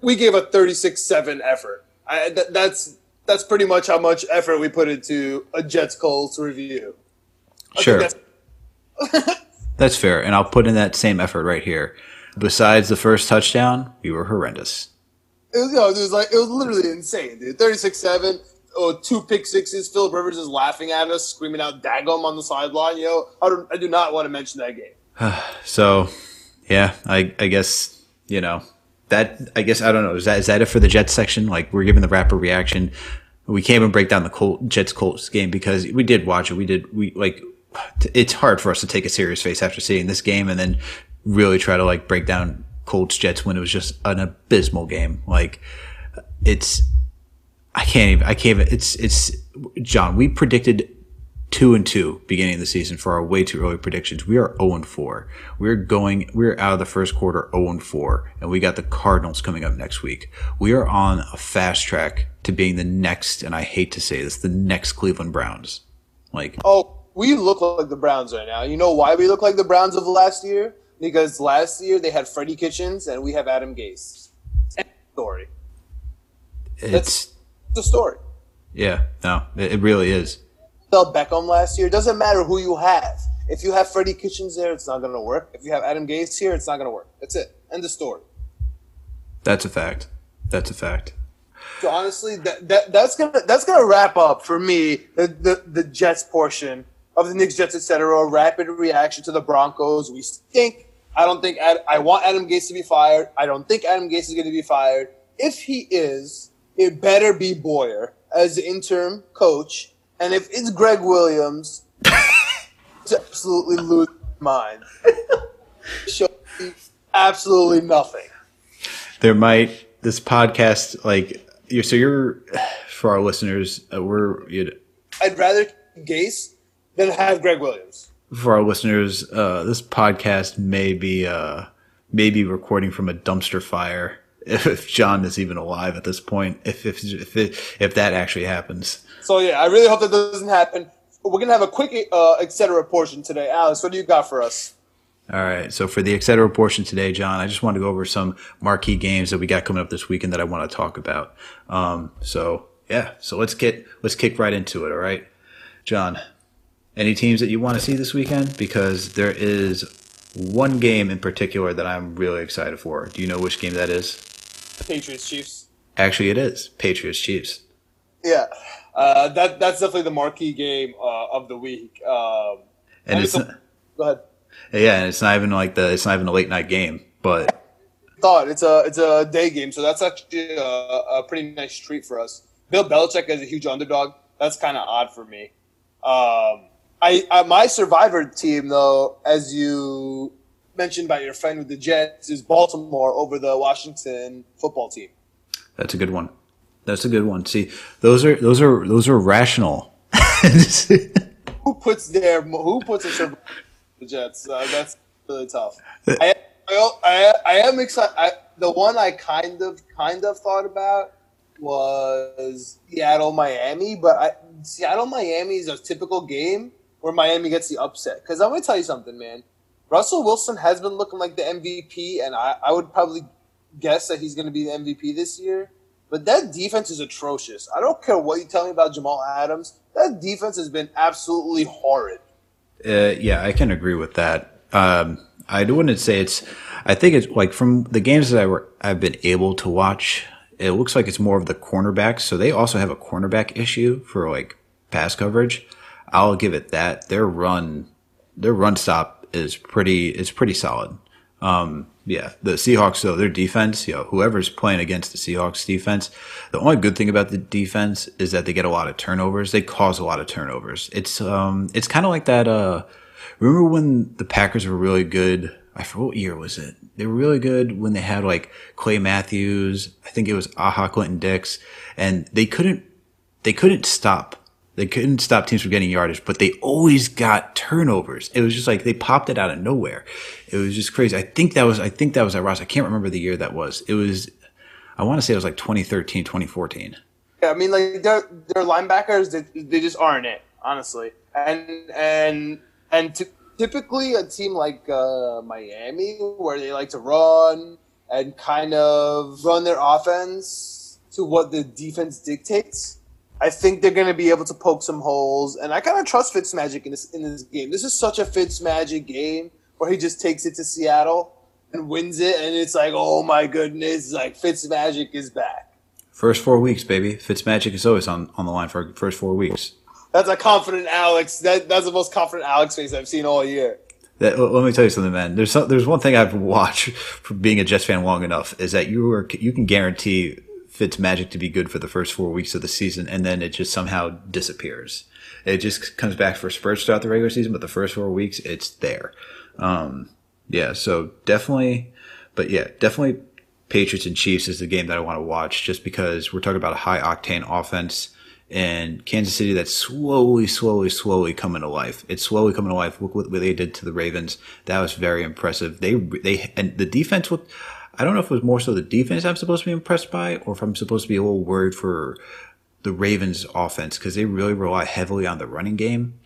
we gave a 36-7 effort. I, that, that's that's pretty much how much effort we put into a Jets Colts review.
Sure, that's-, that's fair, and I'll put in that same effort right here. Besides the first touchdown, we were horrendous.
It was, you know, it was like it was literally insane, dude. 36-7 oh, two pick sixes. Philip Rivers is laughing at us, screaming out "Dagum" on the sideline. You know, I, don't, I do not want to mention that game.
so, yeah, I, I guess you know that. I guess I don't know. Is that is that it for the Jets section? Like we're giving the rapper reaction. We can't even break down the Colt, Jets Colts game because we did watch it. We did we like. It's hard for us to take a serious face after seeing this game and then really try to like break down Colts Jets when it was just an abysmal game. Like it's I can't even. I can't even. It's it's John. We predicted two and two beginning of the season for our way too early predictions. We are 0 and 4. We're going. We're out of the first quarter 0 and 4, and we got the Cardinals coming up next week. We are on a fast track to being the next, and I hate to say this, the next Cleveland Browns. Like
oh, we look like the Browns right now. You know why we look like the Browns of last year? Because last year they had Freddie Kitchens and we have Adam Gase. Story.
It's. That's,
the story.
Yeah, no, it, really is.
Felt Beckham last year. It doesn't matter who you have. If you have Freddie Kitchens there, it's not going to work. If you have Adam Gase here, it's not going to work. That's it. End of story.
That's a fact. That's a fact.
So honestly, that, that that's gonna that's gonna wrap up for me the, the, the Jets portion of the Knicks, Jets, etc. Rapid reaction to the Broncos. We stink. I don't think Ad, I want Adam Gase to be fired. I don't think Adam Gase is going to be fired. If he is, it better be Boyer as the interim coach. And if it's Gregg Williams, to absolutely lose my mind. Show absolutely nothing.
There might this podcast like you're so you're for our listeners uh, we're you'd,
I'd rather Gase than have Gregg Williams.
For our listeners, uh, this podcast may be uh, may be recording from a dumpster fire if John is even alive at this point, if if if, it, if that actually happens.
So yeah, I really hope that doesn't happen. We're gonna have a quick uh, etc. portion today. Alex, what do you got for us?
All right. So for the etc. portion today, John, I just want to go over some marquee games that we got coming up this weekend that I want to talk about. Um, so yeah, so let's get let's kick right into it. All right, John. Any teams that you want to see this weekend? Because there is one game in particular that I'm really excited for. Do you know which game that is?
Patriots Chiefs.
Actually, it is Patriots Chiefs.
Yeah, uh, that that's definitely the marquee game uh, of the week. Um,
and it's
a, go ahead.
Yeah, and it's not even like the it's not even a late night game, but
thought it's a it's a day game, so that's actually a, a pretty nice treat for us. Bill Belichick is a huge underdog. That's kind of odd for me. Um, I, I my survivor team though, as you mentioned by your friend with the Jets is Baltimore over the Washington football team.
That's a good one. That's a good one. See, those are those are those are rational.
who puts their who puts a the Jets? Uh, that's really tough. I, I, I am excited. I, the one I kind of kind of thought about was Seattle Miami, but I, Seattle Miami is a typical game where Miami gets the upset. Because I'm gonna tell you something, man. Russell Wilson has been looking like the MVP, and I, I would probably guess that he's going to be the MVP this year. But that defense is atrocious. I don't care what you tell me about Jamal Adams. That defense has been absolutely horrid.
Uh, yeah, I can agree with that. Um, I wouldn't say it's. I think it's like from the games that I were, I've been able to watch. It looks like it's more of the cornerbacks. So they also have a cornerback issue for like pass coverage. I'll give it that. Their run, their run stop is pretty is pretty solid. Um, yeah, the Seahawks though their defense, you know, whoever's playing against the Seahawks defense, the only good thing about the defense is that they get a lot of turnovers. They cause a lot of turnovers. It's um, it's kind of like that. Uh, remember when the Packers were really good? I forget what year was it. They were really good when they had like Clay Matthews. I think it was Ha Ha Clinton-Dix, and they couldn't they couldn't stop They couldn't stop teams from getting yardage, but they always got turnovers. It was just like they popped it out of nowhere. It was just crazy. I think that was I think that was at Ross. I can't remember the year that was. It was I want to say it was like 2013, 2014.
Yeah, I mean like their their linebackers they, they just aren't it, honestly. And and and t- typically a team like uh, Miami where they like to run and kind of run their offense to what the defense dictates I think they're going to be able to poke some holes, and I kind of trust Fitzmagic in this in this game. This is such a Fitzmagic game where he just takes it to Seattle and wins it, and it's like, oh my goodness, like Fitzmagic is back.
First four weeks, baby. Fitzmagic is always on, on the line for first four weeks.
That's a confident Alex. That that's the most confident Alex face I've seen all year.
That, let me tell you something, man. There's some, there's one thing I've watched for being a Jets fan long enough is that you are you can guarantee Fitzmagic to be good for the first four weeks of the season, and then it just somehow disappears. It just comes back for spurts throughout the regular season, but the first four weeks, it's there. Um, yeah, so definitely, but yeah, definitely Patriots and Chiefs is the game that I want to watch just because we're talking about a high octane offense and Kansas City that's slowly, slowly, slowly coming to life. It's slowly coming to life. Look what they did to the Ravens. That was very impressive. They, they, and the defense, I don't know if it was more so the defense I'm supposed to be impressed by, or if I'm supposed to be a little worried for the Ravens offense because they really rely heavily on the running game.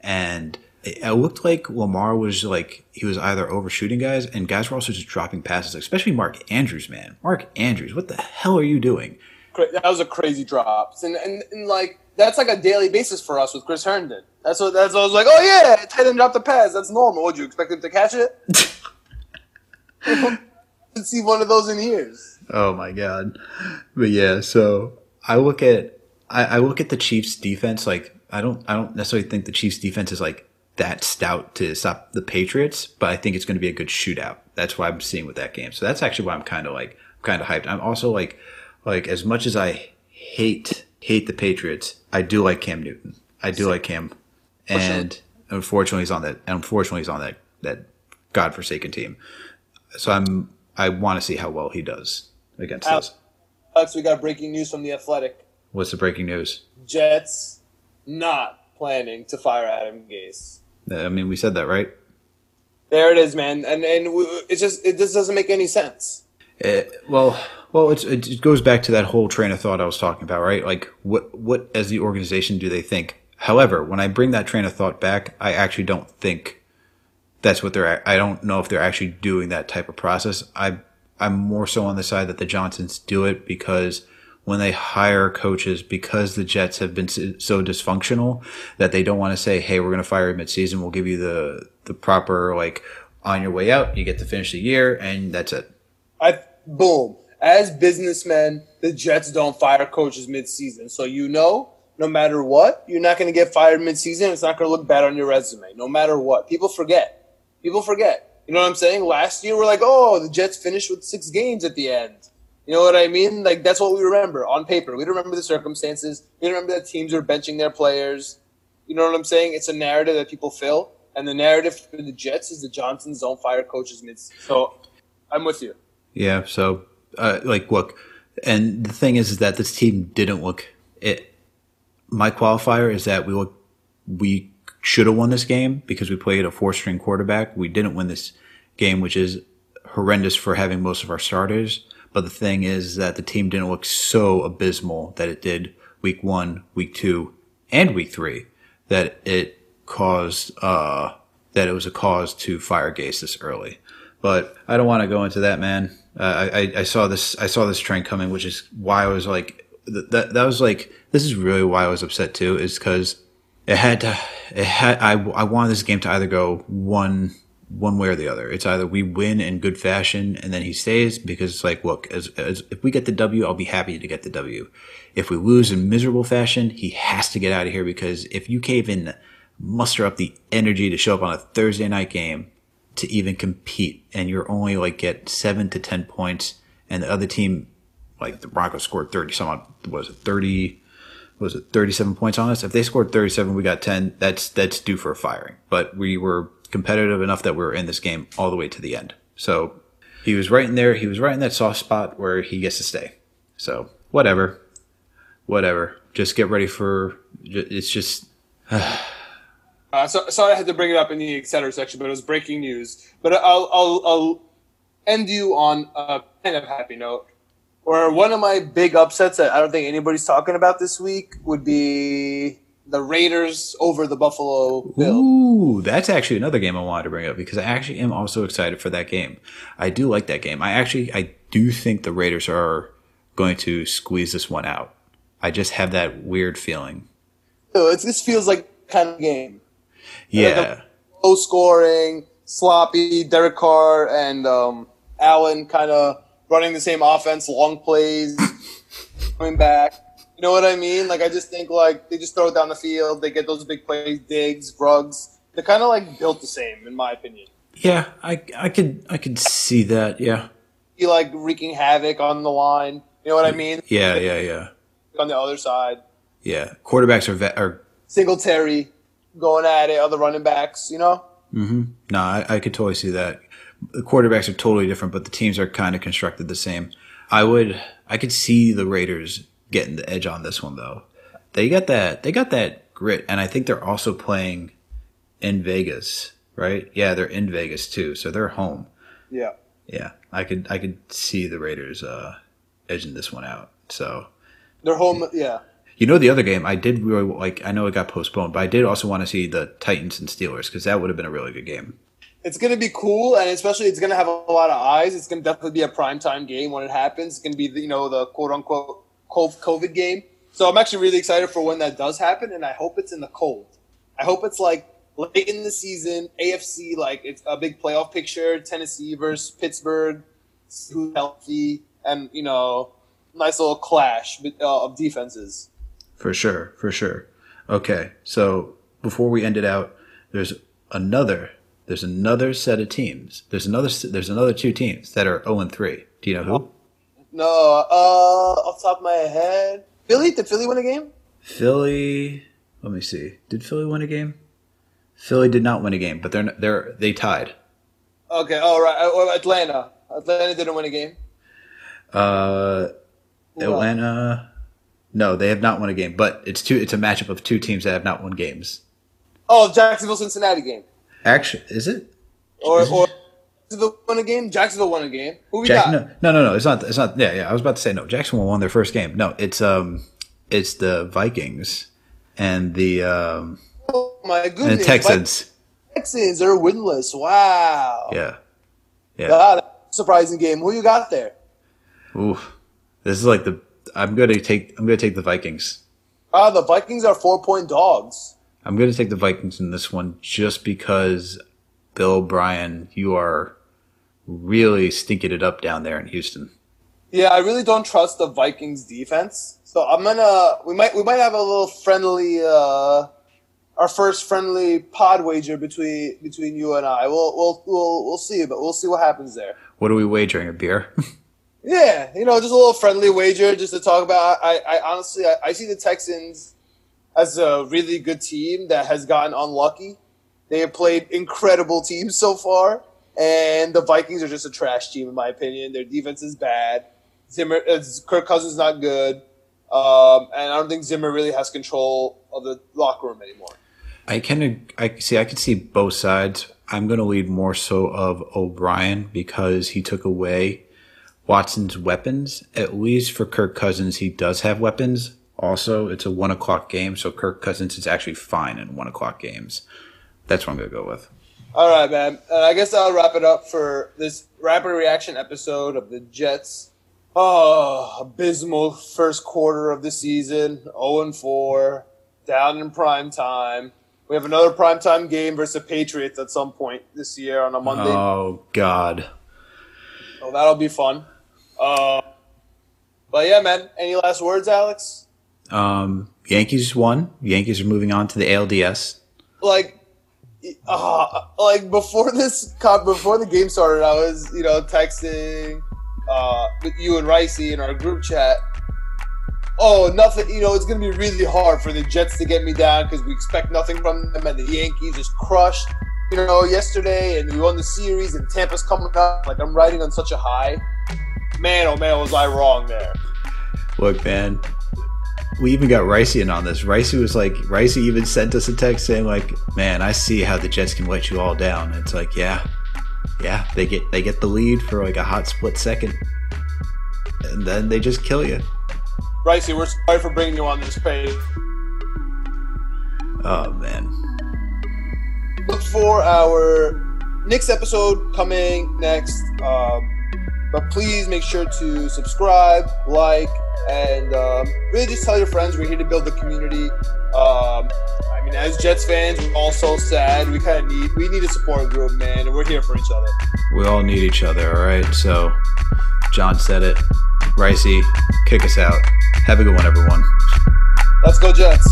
And it, it, looked like Lamar was like, he was either overshooting guys and guys were also just dropping passes, especially Mark Andrews, man. Mark Andrews, what the hell are you doing?
That was a crazy drop. And, and, and like, that's like a daily basis for us with Chris Herndon. That's what, that's what I was like, oh yeah, tight end dropped the pass. That's normal. Would you expect him to catch it? see one of those in years.
Oh my god! But yeah, so I look at I, I look at the Chiefs' defense. Like I don't I don't necessarily think the Chiefs' defense is like that stout to stop the Patriots, but I think it's going to be a good shootout. That's why I'm seeing with that game. So that's actually why I'm kind of like kind of hyped. I'm also like like as much as I hate hate the Patriots, I do like Cam Newton. I do like Cam, and sure. unfortunately he's on that. Unfortunately he's on that that godforsaken team. So I'm I want to see how well he does against
Alex,
us.
Alex, we got breaking news from the Athletic.
What's the breaking news?
Jets not planning to fire Adam Gase.
Uh, I mean, we said that, right?
There it is, man, and and it just it just doesn't make any sense.
It, well, well, it goes back to that whole train of thought I was talking about, right? Like, what what as the organization do they think? However, when I bring that train of thought back, I actually don't think that's what they're. I don't know if they're actually doing that type of process. I I'm more so on the side that the Johnsons do it because when they hire coaches, because the Jets have been so dysfunctional that they don't want to say, "Hey, we're going to fire you midseason. We'll give you the the proper like on your way out. You get to finish the year, and that's it."
I boom. As businessmen, the Jets don't fire coaches midseason, so you know no matter what, you're not going to get fired midseason. It's not going to look bad on your resume, no matter what. People forget. People forget. You know what I'm saying? Last year we're like, oh, the Jets finished with six games at the end. You know what I mean? Like that's what we remember on paper. We remember the circumstances. We remember that teams are benching their players. You know what I'm saying? It's a narrative that people fill, and the narrative for the Jets is the Johnsons don't fire coaches. So I'm with you.
Yeah. So, uh, like, look, and the thing is, is that this team didn't look it. My qualifier is that we look we should have won this game because we played a four string quarterback. We didn't win this game, which is horrendous for having most of our starters. But the thing is that the team didn't look so abysmal that it did week one, week two, and week three that it caused, uh, that it was a cause to fire Gase this early. But I don't want to go into that, man. Uh, I, I saw this, I saw this trend coming, which is why I was like, that, that was like, this is really why I was upset too, is because it had to, it had, I, I wanted this game to either go one, one way or the other. It's either we win in good fashion and then he stays because it's like, look, as, as if we get the W, I'll be happy to get the W. If we lose in miserable fashion, he has to get out of here because if you can't even muster up the energy to show up on a Thursday night game to even compete and you're only like get seven to 10 points and the other team, like the Broncos scored 30 some was it 30, was it 37 points on us? If they scored 37, we got 10. That's that's due for a firing. But we were competitive enough that we were in this game all the way to the end. So he was right in there. He was right in that soft spot where he gets to stay. So whatever, whatever. just get ready for. It's just.
Uh, so, sorry, I had to bring it up in the etc. section, but it was breaking news. But I'll, I'll, I'll end you on a kind of happy note. Or one of my big upsets that I don't think anybody's talking about this week would be the Raiders over the Buffalo Bills.
Ooh, that's actually another game I wanted to bring up because I actually am also excited for that game. I do like that game. I actually I do think the Raiders are going to squeeze this one out. I just have that weird feeling.
So it's, this feels like kind of game.
Yeah.
Low scoring, sloppy. Derek Carr and um, Allen kind of running the same offense, long plays, coming back. You know what I mean? Like I just think like they just throw it down the field. They get those big plays, digs, Ruggs. They're kind of like built the same, in my opinion.
Yeah, I I could I could see that. Yeah.
Be like wreaking havoc on the line. You know what I mean?
Yeah, yeah, yeah.
On the other side,
Yeah. Quarterbacks are vet are
Singletary going at it. Other running backs. You know. Mm-hmm.
No, I, I could totally see that. The quarterbacks are totally different, but the teams are kind of constructed the same. I would, I could see the Raiders getting the edge on this one though. They got that, they got that grit, and I think they're also playing in Vegas, right? Yeah, they're in Vegas too, so they're home.
Yeah.
Yeah, I could, I could see the Raiders uh, edging this one out. So
They're home. Yeah.
you know, the other game I did really like. I know it got postponed, but I did also want to see the Titans and Steelers because that would have been a really good game.
It's going to be cool, and especially it's going to have a lot of eyes. It's going to definitely be a primetime game when it happens. It's going to be, the, you know, the quote unquote COVID game. So I'm actually really excited for when that does happen, and I hope it's in the cold. I hope it's like late in the season, AFC, like it's a big playoff picture, Tennessee versus Pittsburgh, who's healthy, and, you know, nice little clash uh, of defenses.
For sure, for sure. Okay, so before we end it out, there's another there's another set of teams. There's another there's another two teams that are 0 and 3. Do you know who?
No, uh, off the top of my head, Philly. Did Philly win a game?
Philly. Let me see. Did Philly win a game? Philly did not win a game, but they're they're they tied.
Okay, all right. Uh, Atlanta. Atlanta didn't win a game.
Uh, Atlanta. No, they have not won a game, but it's two. It's a matchup of two teams that have not won games.
Oh, Jacksonville Cincinnati game.
Actually, is it?
Or or Jacksonville won a game. Jacksonville won a game. Who we
Jack,
got?
no, no, no, no. It's not. It's not. Yeah, yeah. I was about to say no. Jacksonville won their first game. No, it's um, it's the Vikings and the um
Oh my
and
goodness!
the Texans.
Texans are winless. Wow.
Yeah, yeah.
God, surprising game. Who you got there?
Oof. This is like the. I'm gonna take. I'm gonna take the Vikings.
Ah, the Vikings are four point dogs.
I'm gonna take the Vikings in this one just because Bill O'Brien, you are really stinking it up down there in Houston.
Yeah, I really don't trust the Vikings defense. So I'm gonna we might we might have a little friendly uh our first friendly pod wager between between you and I. We'll we'll we'll we'll see, but we'll see what happens there.
What are we wagering? A beer?
Yeah, you know, just a little friendly wager just to talk about. I, I honestly, I, I see the Texans as a really good team that has gotten unlucky. They have played incredible teams so far, and the Vikings are just a trash team in my opinion. Their defense is bad. Zimmer, uh, Kirk Cousins not good, um, and I don't think Zimmer really has control of the locker room anymore.
I can I see I can see both sides. I'm going to lead more so of O'Brien because he took away Watson's weapons. At least for Kirk Cousins, he does have weapons. Also, it's a one o'clock game, so Kirk Cousins is actually fine in one o'clock games. That's what I'm going to go with.
All right, man. And I guess I'll wrap it up for this rapid reaction episode of the Jets. Oh, abysmal first quarter of the season. 0 and 4, down in prime time. We have another prime time game versus the Patriots at some point this year on a Monday.
Oh God.
Oh, that'll be fun. Uh, but yeah, man. Any last words, Alex?
Um, Yankees won. Yankees are moving on to the ALDS.
like uh, like before this before the game started i was you know texting uh with you and ricey in our group chat oh nothing you know it's gonna be really hard for the jets to get me down because we expect nothing from them and the yankees just crushed you know yesterday and we won the series and tampa's coming up like i'm riding on such a high man oh man was i wrong there
Look, man, we even got Ricey in on this. Ricey was like, Ricey even sent us a text saying like, "Man, I see how the Jets can let you all down." It's like, yeah, yeah, they get they get the lead for like a hot split second, and then they just kill you.
Ricey, we're sorry for bringing you on this page.
Oh man.
Look for our next episode coming next. Um, but please make sure to subscribe, like, and um, really just tell your friends we're here to build the community. Um, I mean, as Jets fans, we're all so sad. We kind of need we need a support group, man, and we're here for each other.
We all need each other, all right? So, John said it. Ricey, kick us out. Have a good one, everyone.
Let's go, Jets.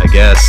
I guess.